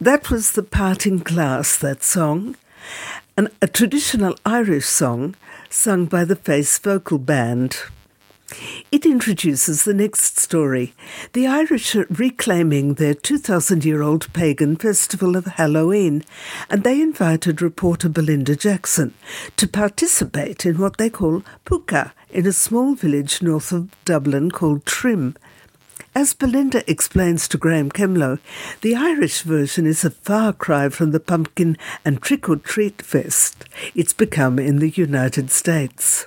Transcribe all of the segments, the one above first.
That was the parting glass, that song, and a traditional Irish song sung by the Face Vocal Band. It introduces the next story. The Irish are reclaiming their 2,000 year old pagan festival of Halloween, and they invited reporter Belinda Jackson to participate in what they call Puca in a small village north of Dublin called Trim. As Belinda explains to Graeme Kemlo, the Irish version is a far cry from the pumpkin and trick or treat fest it's become in the United States.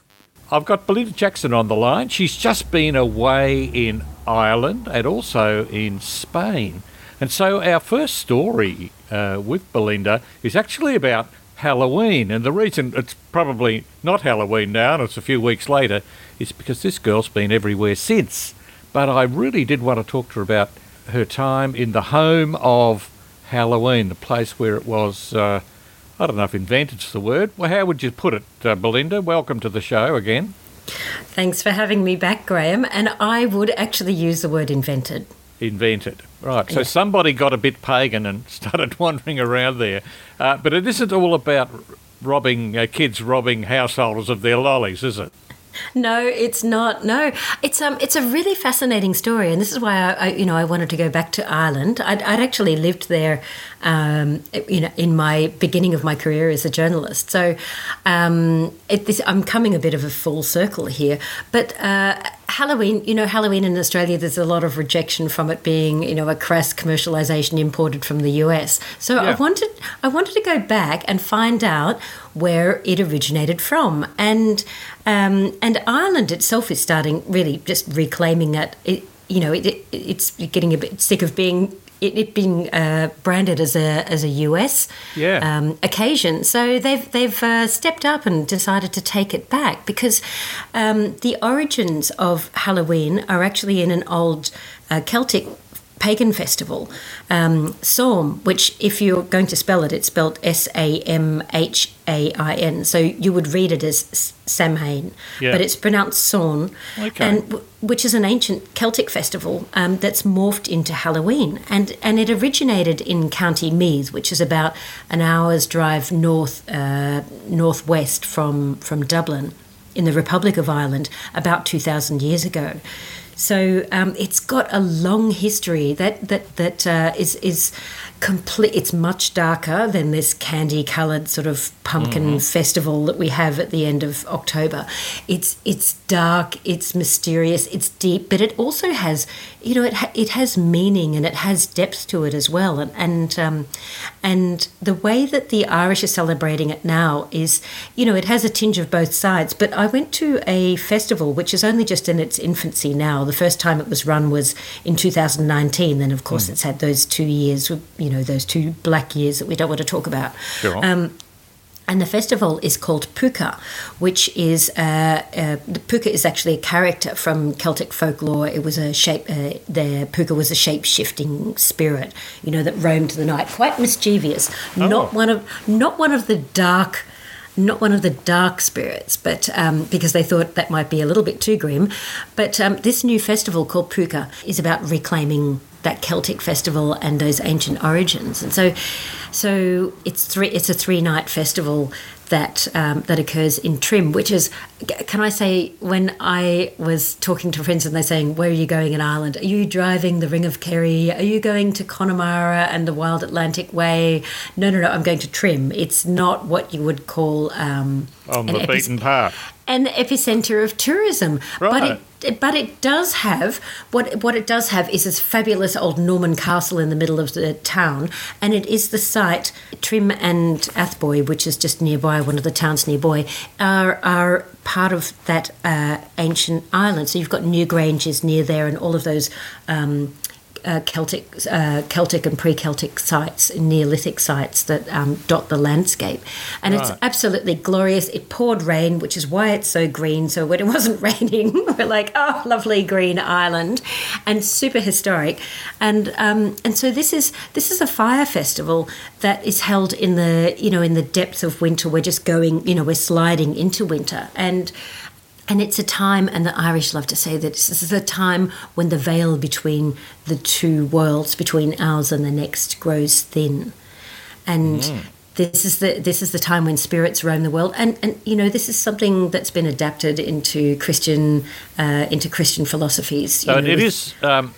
I've got Belinda Jackson on the line. She's just been away in Ireland and also in Spain. And so our first story uh, with Belinda is actually about Halloween. And the reason it's probably not Halloween now and it's a few weeks later is because this girl's been everywhere since. But I really did want to talk to her about her time in the home of Halloween, the place where it was. Uh, I don't know if invented's the word. Well, how would you put it, uh, Belinda? Welcome to the show again. Thanks for having me back, Graeme. And I would actually use the word invented. Invented. Right. So yeah. somebody got a bit pagan and started wandering around there. Uh, but it isn't all about robbing uh, kids robbing householders of their lollies, is it? No, it's not. No, it's um, it's a really fascinating story, and this is why I, I you know, I wanted to go back to Ireland. I'd, I'd actually lived there, um, you know, in my beginning of my career as a journalist. So, um, it, this, I'm coming a bit of a full circle here. But uh, Halloween, you know, Halloween in Australia, there's a lot of rejection from it being, you know, a crass commercialization imported from the US. So yeah. I wanted, I wanted to go back and find out where it originated from, and um, and Ireland itself is starting really just reclaiming that. It, you know, it, it, it's getting a bit sick of being it, it being uh, branded as a as a US yeah. um, occasion. So they've they've uh, stepped up and decided to take it back because um, the origins of Halloween are actually in an old uh, Celtic pagan festival, um, Samhain, which, if you're going to spell it, it's spelled S A M H A I N. So you would read it as Samhain, yeah. but it's pronounced Sawn, okay. and which is an ancient Celtic festival um, that's morphed into Halloween, and and it originated in County Meath, which is about an hour's drive north uh, northwest from from Dublin, in the Republic of Ireland, about two thousand years ago. So um, it's got a long history that that that uh, is is complete. It's much darker than this candy-coloured sort of pumpkin mm-hmm. festival that we have at the end of October. It's it's dark, it's mysterious, it's deep, but it also has, you know, it ha- it has meaning and it has depth to it as well. And and um, and the way that the Irish are celebrating it now is, you know, it has a tinge of both sides. But I went to a festival which is only just in its infancy now. The first time it was run was in 2019. Then of course mm. it's had those two years, you know, those two black years that we don't want to talk about. Sure. Um, and the festival is called Puca, which is uh, uh, the Puca is actually a character from Celtic folklore. It was a shape. Uh, the Puca was a shape shifting spirit, you know, that roamed the night, quite mischievous. Oh. Not one of not one of the dark not one of the dark spirits, but um, because they thought that might be a little bit too grim. But um, this new festival called Puca is about reclaiming that Celtic festival and those ancient origins. And so, so it's three. It's a three night festival that um, that occurs in Trim, which is, can I say, when I was talking to friends and they're saying, "Where are you going in Ireland? Are you driving the Ring of Kerry? Are you going to Connemara and the Wild Atlantic Way?" No, no, no. I'm going to Trim. It's not what you would call um, on the beaten path an epicenter of tourism. Right. But it but it does have what what it does have is this fabulous old Norman castle in the middle of the town, and it is the site Trim and Athboy, which is just nearby, one of the towns nearby, are are part of that uh, ancient island. So you've got Newgrange near there, and all of those. Um, uh, Celtic, uh, Celtic and pre-Celtic sites, Neolithic sites that um, dot the landscape, and right. it's absolutely glorious. It poured rain, which is why it's so green. So when it wasn't raining, we're like, oh, lovely green island, and super historic. And um, and so this is this is a fire festival that is held in the you know in the depths of winter. We're just going, you know, we're sliding into winter and and it's a time, and the Irish love to say that this is a time when the veil between the two worlds, between ours and the next, grows thin. And mm. this is the this is the time when spirits roam the world, and and you know this is something that's been adapted into Christian uh, into Christian philosophies. So know, it is. Um,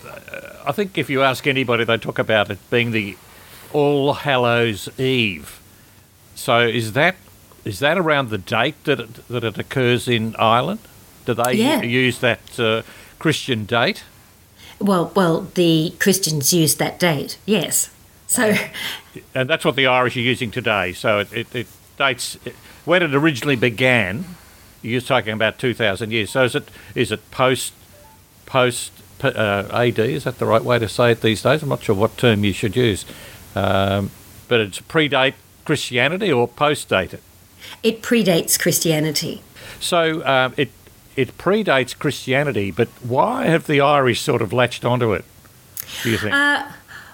I think if you ask anybody, they talk about it being the All Hallows Eve. So is that is that around the date that it, that it occurs in Ireland? Do they yeah. use that uh, Christian date? Well, well, the Christians use that date. Yes. So, and that's what the Irish are using today. So it, it, it dates it, when it originally began. You're talking about two thousand years. So is it is it post post uh, AD? Is that the right way to say it these days? I'm not sure what term you should use, um, but it's predate Christianity or post date it. It predates Christianity. So um, it it predates Christianity, but why have the Irish sort of latched onto it? Do you think? Uh,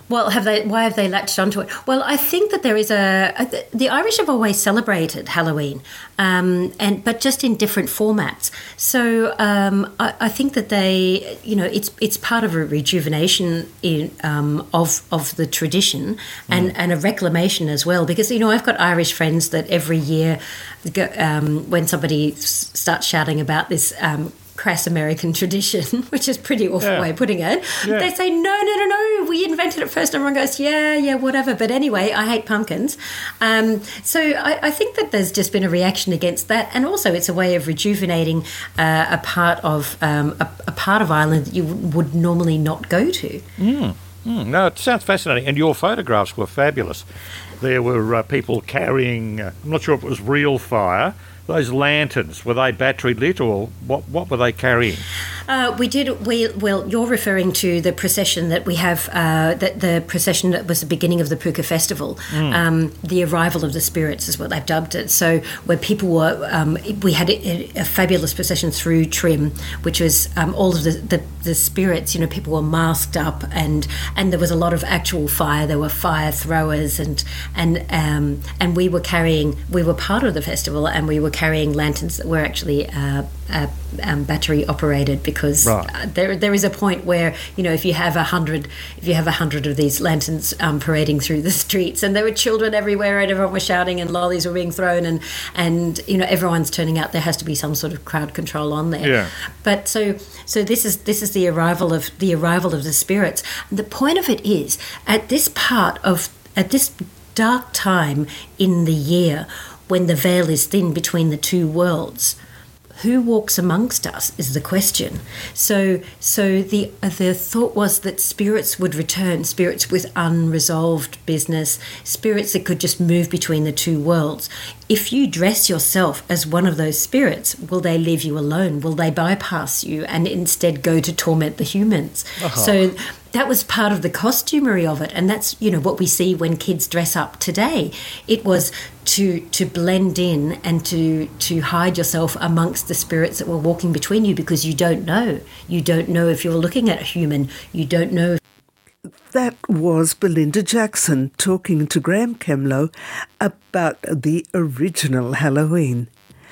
well, have they? Why have they latched onto it? Well, I think that there is a, a the Irish have always celebrated Halloween, um, and but just in different formats. So um, I, I, think that they, you know, it's it's part of a rejuvenation in, um, of of the tradition and mm. and a reclamation as well. Because you know, I've got Irish friends that every year, um, when somebody starts shouting about this um, crass American tradition, which is pretty awful yeah. way of putting it. Yeah. They say, no, no, no, no, we invented it first. And everyone goes, yeah, yeah, whatever. But anyway, I hate pumpkins. Um, so I, I, think that there's just been a reaction against that. And also it's a way of rejuvenating uh, a part of um, a, a, part of Ireland that you would normally not go to. Mm. Mm. No, it sounds fascinating. And your photographs were fabulous. There were uh, people carrying, uh, I'm not sure if it was real fire, those lanterns were they battery lit or what? What were they carrying? Uh, we did. We well, you're referring to the procession that we have. Uh, that the procession that was the beginning of the Puca Festival. Mm. Um, the arrival of the spirits is what they've dubbed it. So where people were, um, we had a, a, fabulous procession through Trim, which was um, all of the, the, the spirits. You know, people were masked up, and and there was a lot of actual fire. There were fire throwers, and and um, and we were carrying. We were part of the festival, and we were carrying lanterns that were actually uh, uh, um, battery operated because right. Uh, there there is a point where you know if you have a hundred if you have a hundred of these lanterns um, parading through the streets and there were children everywhere and everyone was shouting and lollies were being thrown and and you know everyone's turning out there has to be some sort of crowd control on there. Yeah. But so so this is this is the arrival of the arrival of the spirits. And the point of it is at this part of at this dark time in the year when the veil is thin between the two worlds who walks amongst us is the question. So, so the the thought was that spirits would return, spirits with unresolved business, spirits that could just move between the two worlds. If you dress yourself as one of those spirits, will they leave you alone? Will they bypass you and instead go to torment the humans? Uh-huh. So that was part of the costumery of it and that's you know what we see when kids dress up today. It was to to blend in and to to hide yourself amongst the spirits that were walking between you because you don't know. You don't know if you're looking at a human. You don't know that was Belinda Jackson talking to Graeme Kemlo about the original Halloween.